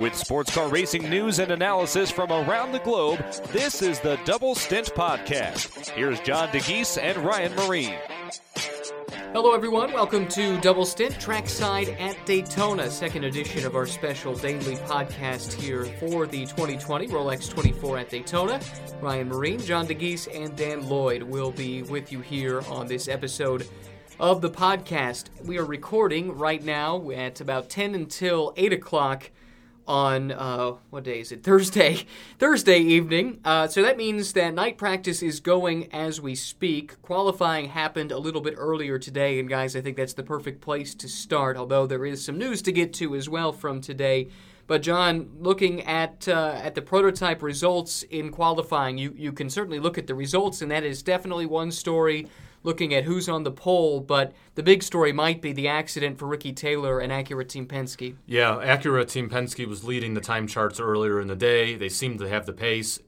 With sports car racing news and analysis from around the globe, this is the Double Stint Podcast. Here's John Dagys and Ryan Myrehn. Hello, everyone. Welcome to Double Stint Trackside at Daytona, second edition of our special daily podcast here for the 2020 Rolex 24 at Daytona. Ryan Myrehn, John Dagys, and Dan Lloyd will be with you here on this episode of the podcast. We are recording right now at about 10 until 8 o'clock on uh, what day is it? Thursday, Thursday evening. Uh, so that means that night practice is going as we speak. Qualifying happened a little bit earlier today, and guys, I think that's the perfect place to start. Although there is some news to get to as well from today. But John, looking at uh, at the prototype results in qualifying, you you can certainly look at the results, and that is definitely one story looking at who's on the pole, but the big story might be the accident for Ricky Taylor and Acura Team Penske. Yeah, Acura Team Penske was leading the time charts earlier in the day. They seemed to have the pace,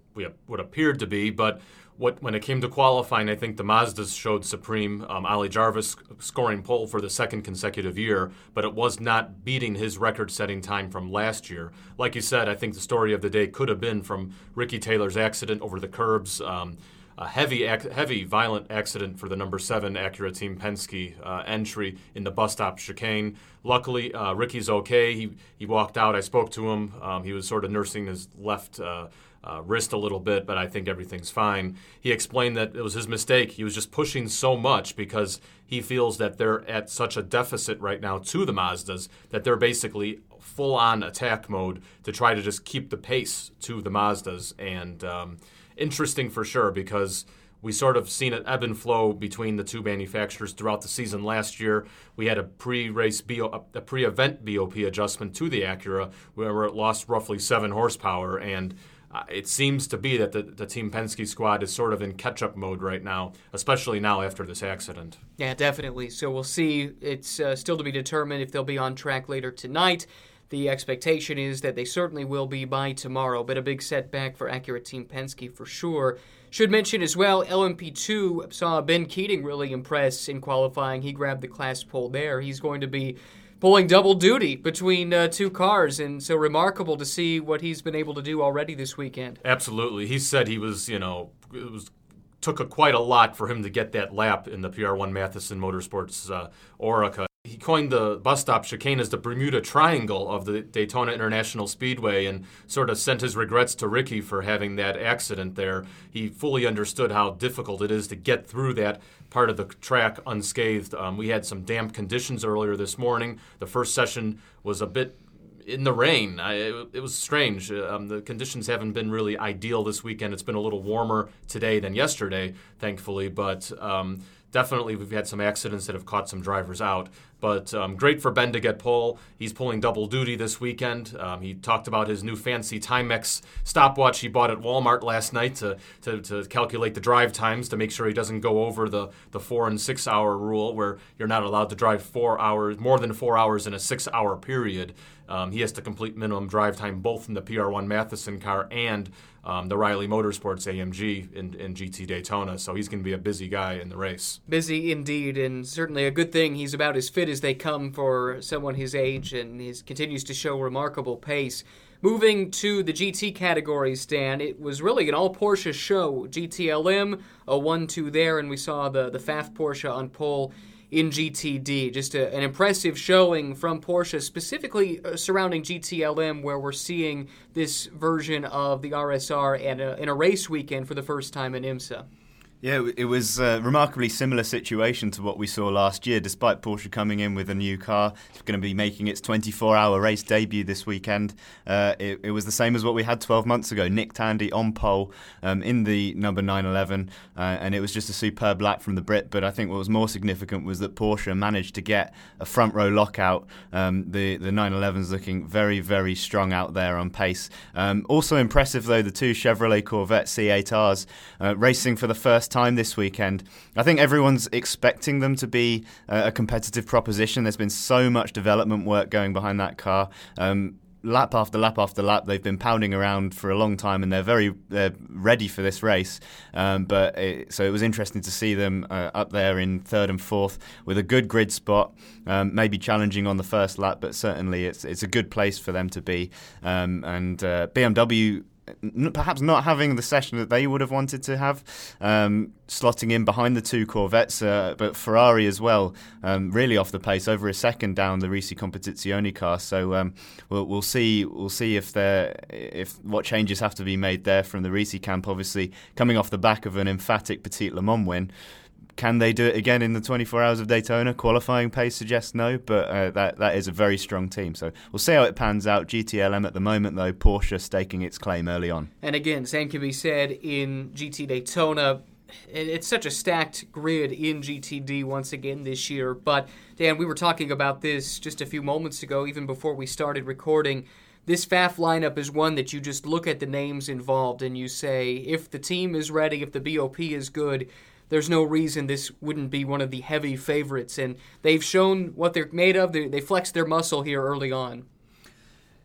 what appeared to be, but what, when it came to qualifying, I think the Mazdas showed supreme. Um, Olly Jarvis scoring pole for the second consecutive year, but it was not beating his record-setting time from last year. Like you said, I think the story of the day could have been from Ricky Taylor's accident over the curbs. Um, a heavy, heavy, violent accident for the number seven Acura Team Penske uh, entry in the bus stop chicane. Luckily, uh, Ricky's okay. He he walked out. I spoke to him. Um, he was sort of nursing his left. Uh, uh, wrist a little bit, but I think everything's fine. He explained that it was his mistake. He was just pushing so much because he feels that they're at such a deficit right now to the Mazdas that they're basically full on attack mode to try to just keep the pace to the Mazdas. And um, interesting for sure because we sort of seen an ebb and flow between the two manufacturers throughout the season last year. We had a pre-race BO, a pre-event BOP adjustment to the Acura where it lost roughly seven horsepower, and uh, it seems to be that the, the Team Penske squad is sort of in catch-up mode right now, especially now after this accident. Yeah, definitely. So we'll see. It's uh, still to be determined if they'll be on track later tonight. The expectation is that they certainly will be by tomorrow, but a big setback for Acura Team Penske for sure. Should mention as well, LMP2 saw Ben Keating really impress in qualifying. He grabbed the class pole there. He's going to be pulling double duty between uh, two cars, and so remarkable to see what he's been able to do already this weekend. Absolutely. He said he was, you know, it was took a, quite a lot for him to get that lap in the PR1 Mathiasen Motorsports uh, Oreca. Coined the bus stop chicane as the Bermuda Triangle of the Daytona International Speedway and sort of sent his regrets to Ricky for having that accident there. He fully understood how difficult it is to get through that part of the track unscathed. Um, we had some damp conditions earlier this morning. The first session was a bit in the rain. I, it, it, was strange. Um, the conditions haven't been really ideal this weekend. It's been a little warmer today than yesterday, thankfully, but. Um, definitely we've had some accidents that have caught some drivers out. But um, great for Ben to get pole. He's pulling double duty this weekend. Um, he talked about his new fancy Timex stopwatch he bought at Walmart last night to, to, to, calculate the drive times to make sure he doesn't go over the, the four and six hour rule where you're not allowed to drive four hours, more than four hours in a six hour period. Um, he has to complete minimum drive time both in the PR1 Mathiasen car and um, the Riley Motorsports AMG in, in GT Daytona. So he's going to be a busy guy in the race. Busy indeed, and certainly a good thing. He's about as fit as they come for someone his age, and he continues to show remarkable pace. Moving to the GT category, Stan, it was really an all Porsche show. GTLM, a 1 2 there, and we saw the, the Pfaff Porsche on pole in GTD. Just a, an impressive showing from Porsche, specifically uh, surrounding GTLM, where we're seeing this version of the RSR in a, in a race weekend for the first time in IMSA. Yeah, it was a remarkably similar situation to what we saw last year. Despite Porsche coming in with a new car, it's going to be making its 24-hour race debut this weekend. Uh, it, it, was the same as what we had 12 months ago. Nick Tandy on pole um, in the number 911, uh, and it was just a superb lap from the Brit. But I think what was more significant was that Porsche managed to get a front row lockout. Um, the the 911's looking very very strong out there on pace. Um, also impressive though the two Chevrolet Corvette C8Rs uh, racing for the first time this weekend. I think everyone's expecting them to be uh, a competitive proposition. There's been so much development work going behind that car. Um, lap after lap after lap. They've been pounding around for a long time, and they're very they're ready for this race. Um, but it, so it was interesting to see them uh, up there in third and fourth with a good grid spot. Um, maybe challenging on the first lap, but certainly it's it's a good place for them to be. Um, and uh, BMW perhaps not having the session that they would have wanted to have, um, slotting in behind the two Corvettes, uh, but Ferrari as well, um, really off the pace, over a second down the Risi Competizione car. So um, we'll, we'll see we'll see if there if what changes have to be made there from the Risi camp. Obviously, coming off the back of an emphatic Petit Le Mans win. Can they do it again in the 24 hours of Daytona? Qualifying pace suggests no, but uh, that that is a very strong team. So we'll see how it pans out. GTLM at the moment, though, Porsche staking its claim early on. And again, same can be said in GT Daytona. It's such a stacked grid in GTD once again this year. But Dan, we were talking about this just a few moments ago, even before we started recording this Pfaff lineup is one that you just look at the names involved and you say, if the team is ready, if the BOP is good, there's no reason this wouldn't be one of the heavy favorites. And they've shown what they're made of. They, they flexed their muscle here early on.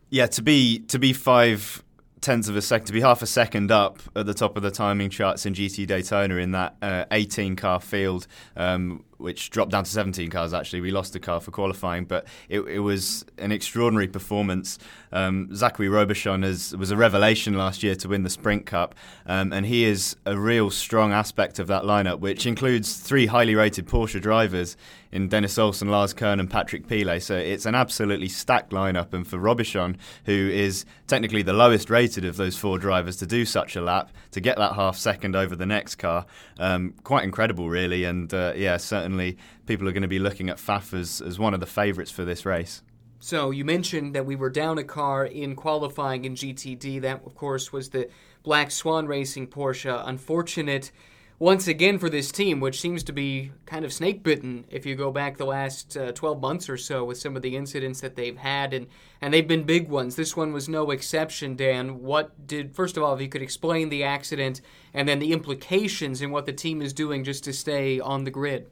Yeah, to be to be five tenths of a second, to be half a second up at the top of the timing charts in GT Daytona in that uh, 18 car field, um, which dropped down to 17 cars actually. We lost a car for qualifying, but it, it was an extraordinary performance. Um, Zacharie Robichon is, was a revelation last year to win the Sprint Cup, um, and he is a real strong aspect of that lineup, which includes three highly rated Porsche drivers in Dennis Olsen, Lars Kern, and Patrick Pilet. So it's an absolutely stacked lineup, and for Robichon, who is technically the lowest rated of those four drivers to do such a lap, to get that half second over the next car, um, quite incredible, really. And uh, yeah, certainly certainly people are going to be looking at Pfaff as, as one of the favourites for this race. So you mentioned that we were down a car in qualifying in GTD. That, of course, was the Black Swan Racing Porsche. Unfortunate once again for this team, which seems to be kind of snake bitten if you go back the last uh, 12 months or so with some of the incidents that they've had, and, and they've been big ones. This one was no exception, Dan. What did, first of all, if you could explain the accident and then the implications and what the team is doing just to stay on the grid?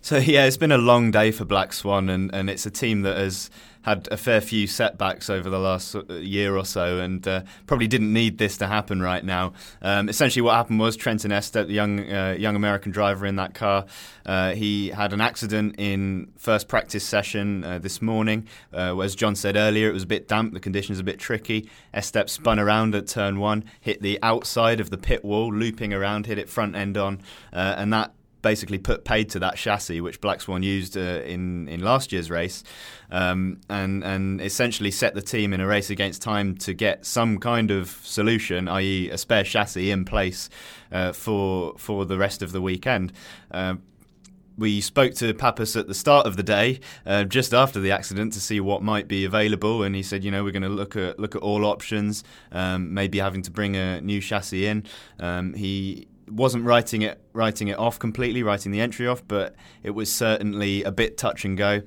So yeah, it's been a long day for Black Swan, and, and it's a team that has had a fair few setbacks over the last year or so, and uh, probably didn't need this to happen right now. Um, essentially, what happened was Trenton Estep, the young uh, young American driver in that car, uh, he had an accident in first practice session uh, this morning. Uh, as John said earlier, it was a bit damp, the conditions a bit tricky. Estep spun around at turn one, hit the outside of the pit wall, looping around, hit it front end on, uh, and that basically put paid to that chassis which Black Swan used uh, in in last year's race, um, and and essentially set the team in a race against time to get some kind of solution, i.e., a spare chassis in place uh, for for the rest of the weekend. Uh, we spoke to Pappas at the start of the day, uh, just after the accident, to see what might be available, and he said, you know, we're going to look at look at all options, um, maybe having to bring a new chassis in. Um, he wasn't writing it writing it off completely, writing the entry off, but it was certainly a bit touch and go.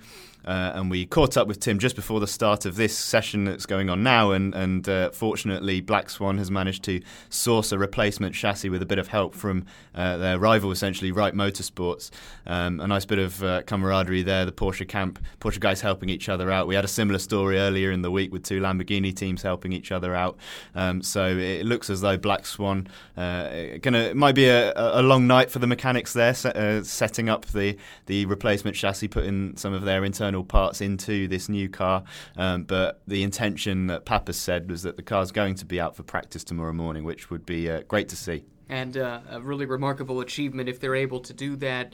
Uh, and we caught up with Tim just before the start of this session that's going on now, and, and uh, fortunately, Black Swan has managed to source a replacement chassis with a bit of help from uh, their rival, essentially, Wright Motorsports. Um, a nice bit of uh, camaraderie there. The Porsche camp, Porsche guys helping each other out. We had a similar story earlier in the week with two Lamborghini teams helping each other out. Um, so it looks as though Black Swan uh, gonna might be a, a, long night for the mechanics there, uh, setting up the the replacement chassis, putting some of their internal parts into this new car. Um, but the intention that Pappas said was that the car's going to be out for practice tomorrow morning, which would be uh, great to see. And uh, a really remarkable achievement if they're able to do that.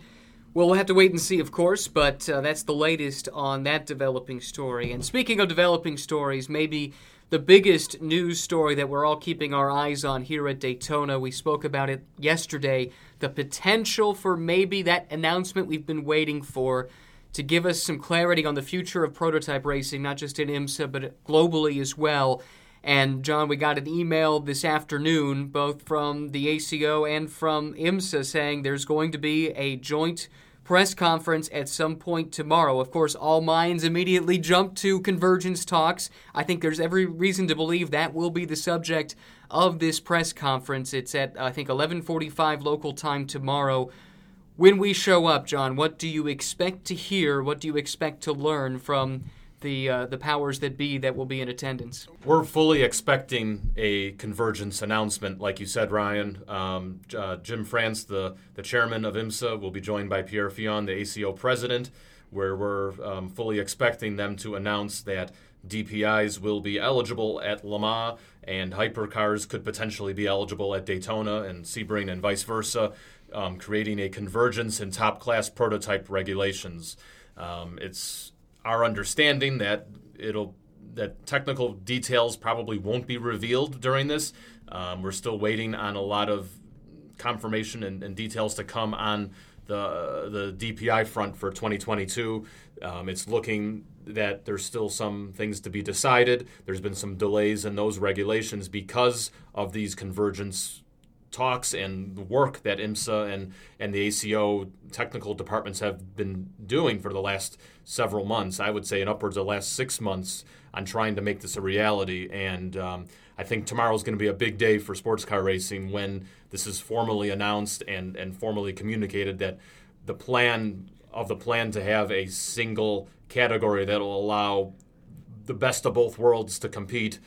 Well, we'll have to wait and see, of course, but uh, that's the latest on that developing story. And speaking of developing stories, maybe the biggest news story that we're all keeping our eyes on here at Daytona. We spoke about it yesterday. The potential for maybe that announcement we've been waiting for to give us some clarity on the future of prototype racing, not just in IMSA, but globally as well. And John, we got an email this afternoon, both from the ACO and from IMSA, saying there's going to be a joint press conference at some point tomorrow. Of course, all minds immediately jump to convergence talks. I think there's every reason to believe that will be the subject of this press conference. It's at I think 11:45 local time tomorrow. When we show up, John, what do you expect to hear? What do you expect to learn from the uh, the powers that be that will be in attendance? We're fully expecting a convergence announcement, like you said, Ryan. Um, uh, Jim France, the the chairman of IMSA, will be joined by Pierre Fillon, the ACO president, where we're um, fully expecting them to announce that DPIs will be eligible at Le Mans, and hypercars could potentially be eligible at Daytona and Sebring and vice versa, um, creating a convergence in top class prototype regulations. Um, it's our understanding that it'll that technical details probably won't be revealed during this. Um, we're still waiting on a lot of confirmation and, and details to come on the the DPI front for 2022. Um, it's looking that there's still some things to be decided. There's been some delays in those regulations because of these convergence talks and the work that IMSA and, and the ACO technical departments have been doing for the last several months. I would say in upwards of the last six months on trying to make this a reality. And um, I think tomorrow is going to be a big day for sports car racing when this is formally announced and, and formally communicated that the plan of the plan to have a single category that will allow the best of both worlds to compete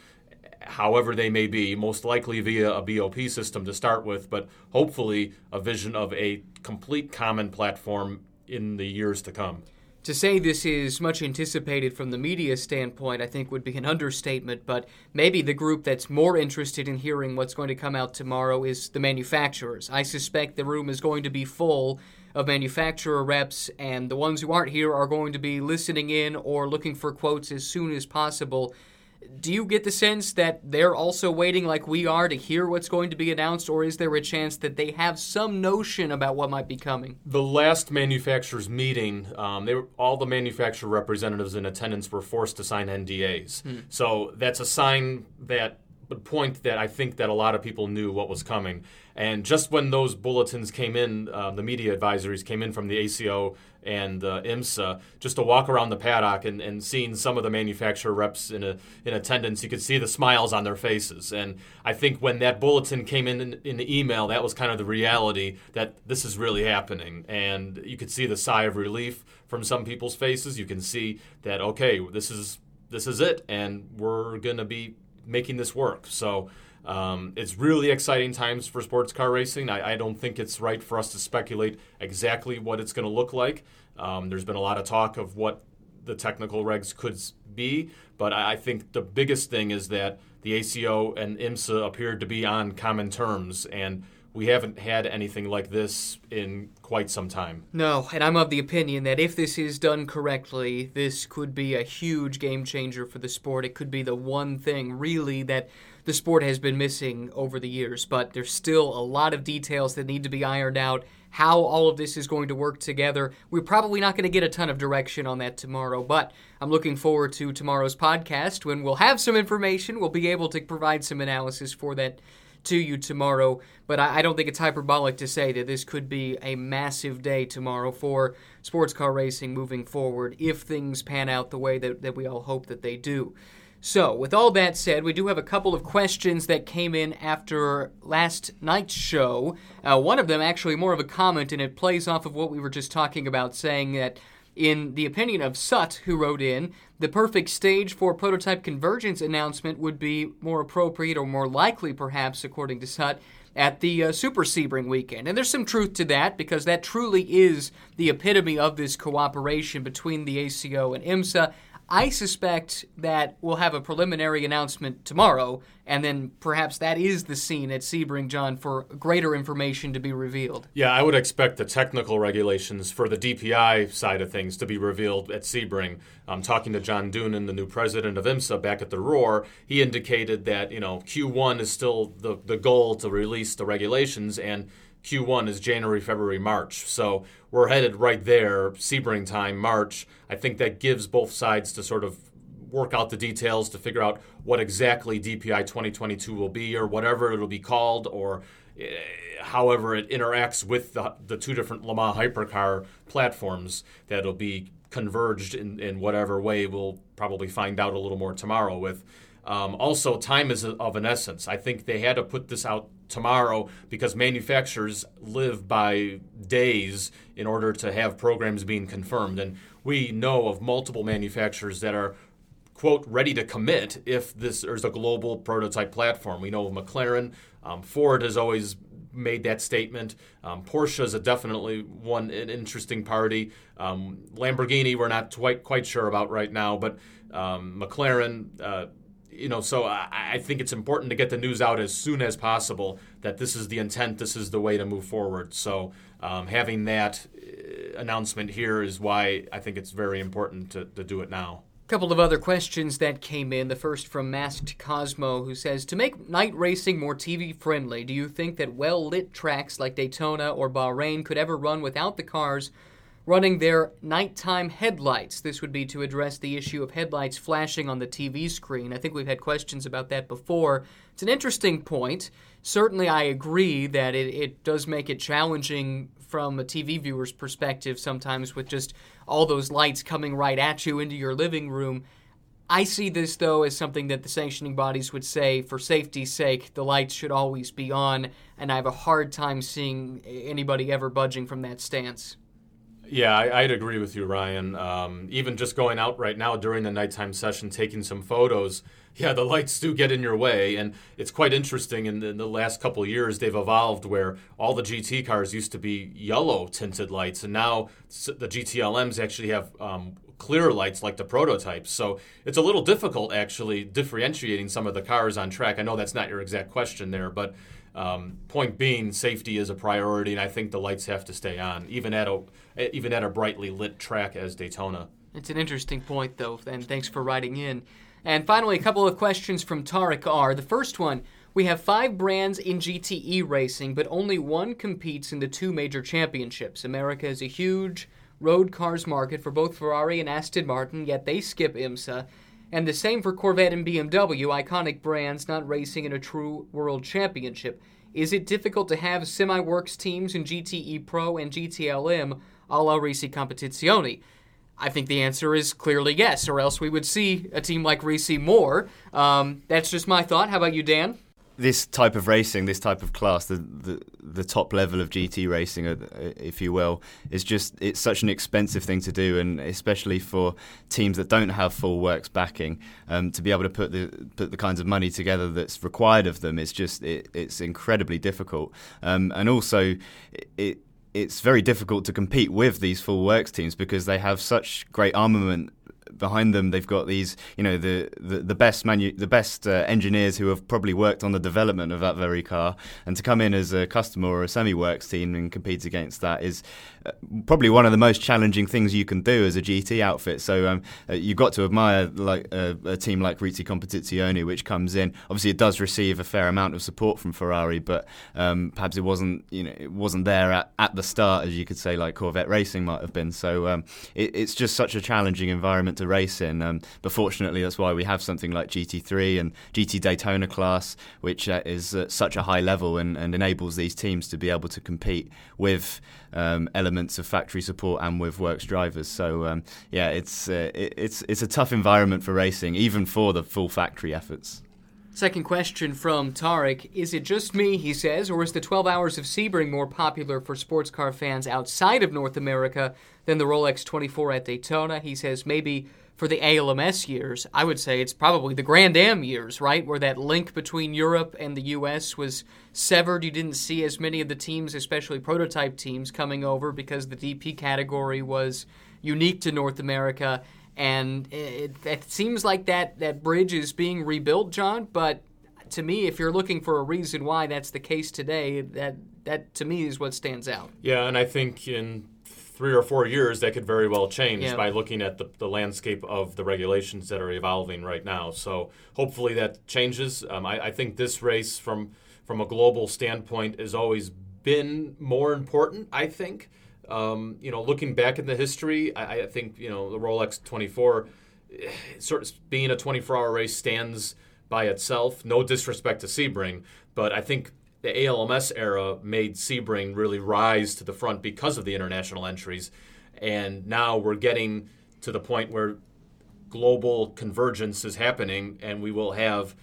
however they may be, most likely via a BOP system to start with, but hopefully a vision of a complete common platform in the years to come. To say this is much anticipated from the media standpoint, I think would be an understatement, but maybe the group that's more interested in hearing what's going to come out tomorrow is the manufacturers. I suspect the room is going to be full of manufacturer reps, and the ones who aren't here are going to be listening in or looking for quotes as soon as possible do you get the sense that they're also waiting like we are to hear what's going to be announced, or is there a chance that they have some notion about what might be coming? The last manufacturers meeting, um, they were, all the manufacturer representatives in attendance were forced to sign NDAs. Hmm. So that's a sign that point that I think that a lot of people knew what was coming. And just when those bulletins came in, uh, the media advisories came in from the ACO and uh, IMSA, just to walk around the paddock and, and seeing some of the manufacturer reps in, a, in attendance, you could see the smiles on their faces. And I think when that bulletin came in, in in the email, that was kind of the reality that this is really happening. And you could see the sigh of relief from some people's faces. You can see that okay, this is this is it, and we're going to be making this work. So um, it's really exciting times for sports car racing. I, I, don't think it's right for us to speculate exactly what it's going to look like. Um, there's been a lot of talk of what the technical regs could be, but I, I think the biggest thing is that the ACO and IMSA appeared to be on common terms and we haven't had anything like this in quite some time. No, and I'm of the opinion that if this is done correctly, this could be a huge game changer for the sport. It could be the one thing, really, that the sport has been missing over the years. But there's still a lot of details that need to be ironed out. How all of this is going to work together. We're probably not going to get a ton of direction on that tomorrow, but I'm looking forward to tomorrow's podcast when we'll have some information. We'll be able to provide some analysis for that to you tomorrow. But I, I, don't think it's hyperbolic to say that this could be a massive day tomorrow for sports car racing moving forward if things pan out the way that, that we all hope that they do. So, with all that said, we do have a couple of questions that came in after last night's show. Uh, one of them actually more of a comment, and it plays off of what we were just talking about, saying that in the opinion of Sut, who wrote in, the perfect stage for prototype convergence announcement would be more appropriate or more likely, perhaps, according to Sut, at the uh, Super Sebring weekend. And there's some truth to that because that truly is the epitome of this cooperation between the ACO and IMSA. I suspect that we'll have a preliminary announcement tomorrow, and then perhaps that is the scene at Sebring, John, for greater information to be revealed. Yeah, I would expect the technical regulations for the DPI side of things to be revealed at Sebring. I'm talking to John Doonan, the new president of IMSA, back at the Roar. He indicated that you know Q1 is still the the goal to release the regulations and Q1 is January, February, March. So we're headed right there, Sebring time, March. I think that gives both sides to sort of work out the details to figure out what exactly DPI 2022 will be or whatever it'll be called or uh, however it interacts with the, the two different Le Mans hypercar platforms that'll be converged in, in whatever way we'll probably find out a little more tomorrow with. Um, also, time is of an essence. I think they had to put this out tomorrow because manufacturers live by days in order to have programs being confirmed. And we know of multiple manufacturers that are quote ready to commit if this is a global prototype platform. We know of McLaren, um, Ford has always made that statement. Um, Porsche is a definitely one an interesting party. Um, Lamborghini, we're not quite quite sure about right now, but um, McLaren. Uh, you know, so I, I, think it's important to get the news out as soon as possible that this is the intent, this is the way to move forward. So um, having that uh, announcement here is why I think it's very important to, to do it now couple of other questions that came in. The first from Masked Cosmo, who says To make night racing more TV friendly, do you think that well lit tracks like Daytona or Bahrain could ever run without the cars running their nighttime headlights? This would be to address the issue of headlights flashing on the TV screen. I think we've had questions about that before. It's an interesting point. Certainly, I agree that it, it does make it challenging from a TV viewer's perspective sometimes with just all those lights coming right at you into your living room. I see this, though, as something that the sanctioning bodies would say, for safety's sake, the lights should always be on, and I have a hard time seeing anybody ever budging from that stance. Yeah, I, would agree with you, Ryan. Um, even just going out right now during the nighttime session, taking some photos, yeah, the lights do get in your way, and it's quite interesting. In the, in the last couple years, they've evolved where all the GT cars used to be yellow tinted lights, and now the GTLMs actually have um, clear lights like the prototypes. So it's a little difficult actually differentiating some of the cars on track. I know that's not your exact question there, but um, point being, safety is a priority, and I think the lights have to stay on, even at a even at a brightly lit track as Daytona. It's an interesting point, though, and thanks for writing in. And finally, a couple of questions from Tarek R. The first one we have five brands in GTE racing, but only one competes in the two major championships. America is a huge road cars market for both Ferrari and Aston Martin, yet they skip IMSA. And the same for Corvette and BMW, iconic brands not racing in a true world championship. Is it difficult to have semi works teams in GTE Pro and GTLM a la Risi Competizione? I think the answer is clearly yes, or else we would see a team like Risi more. Um, that's just my thought. How about you, Dan? This type of racing, this type of class, the, the the top level of GT racing, uh, if you will, is just it's such an expensive thing to do, and especially for teams that don't have full works backing, um, to be able to put the put the kinds of money together that's required of them is just it, it's incredibly difficult, um, and also it it's very difficult to compete with these full works teams because they have such great armament behind them they've got these you know the the, the best manu- the best uh, engineers who have probably worked on the development of that very car. And to come in as a customer or a semi works team and compete against that is uh, probably one of the most challenging things you can do as a GT outfit. So um, uh, you've got to admire like a team like Risi Competizione which comes in. Obviously it does receive a fair amount of support from Ferrari but um, perhaps it wasn't you know it wasn't there at, at the start as you could say like Corvette Racing might have been. So um, it, it's just such a challenging environment to race in. Um, but fortunately, that's why we have something like GT3 and GT Daytona class, which uh, is at such a high level and, and, enables these teams to be able to compete with um, elements of factory support and with works drivers. So um, yeah, it's uh, it, it's it's a tough environment for racing, even for the full factory efforts. Second question from Tarek. Is it just me, he says, or is the 12 Hours of Sebring more popular for sports car fans outside of North America than the Rolex 24 at Daytona? He says maybe for the ALMS years, I would say it's probably the Grand Am years, right? Where that link between Europe and the US was severed. You didn't see as many of the teams, especially prototype teams, coming over because the DP category was unique to North America and it, it seems like that that bridge is being rebuilt, John. But to me, if you're looking for a reason why that's the case today, that that to me is what stands out. Yeah, and I think in three or four years that could very well change yeah. by looking at the, the landscape of the regulations that are evolving right now. So hopefully that changes. Um, I, I think this race from from a global standpoint has always been more important. I think. Um, you know, looking back in the history, I, I, think you know the Rolex 24, eh, sort of being a 24-hour race stands by itself. No disrespect to Sebring, but I think the ALMS era made Sebring really rise to the front because of the international entries, and now we're getting to the point where global convergence is happening, and we will have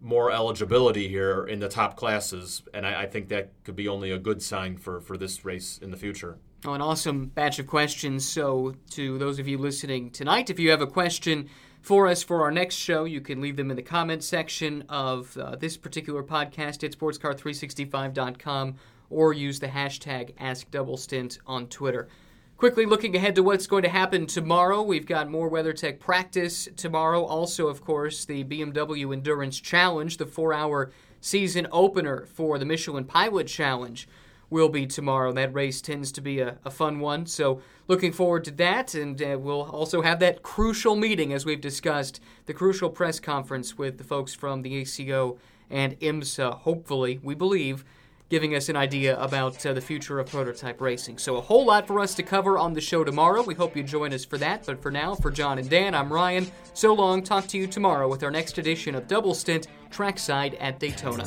more eligibility here in the top classes, and I, I think that could be only a good sign for, for this race in the future. Oh, an awesome batch of questions. So, to those of you listening tonight, if you have a question for us for our next show, you can leave them in the comment section of uh, this particular podcast at sportscar365.com or use the hashtag AskDoubleStint on Twitter. Quickly looking ahead to what's going to happen tomorrow, we've got more WeatherTech practice tomorrow. Also, of course, the BMW Endurance Challenge, the four hour season opener for the Michelin Pilot Challenge will be tomorrow. That race tends to be a, a fun one. So, looking forward to that. And uh, we'll also have that crucial meeting, as we've discussed, the crucial press conference with the folks from the ACO and IMSA, hopefully, we believe, giving us an idea about uh, the future of prototype racing. So, a whole lot for us to cover on the show tomorrow. We hope you join us for that. But for now, for John and Dan, I'm Ryan. So long. Talk to you tomorrow with our next edition of Double Stint Trackside at Daytona.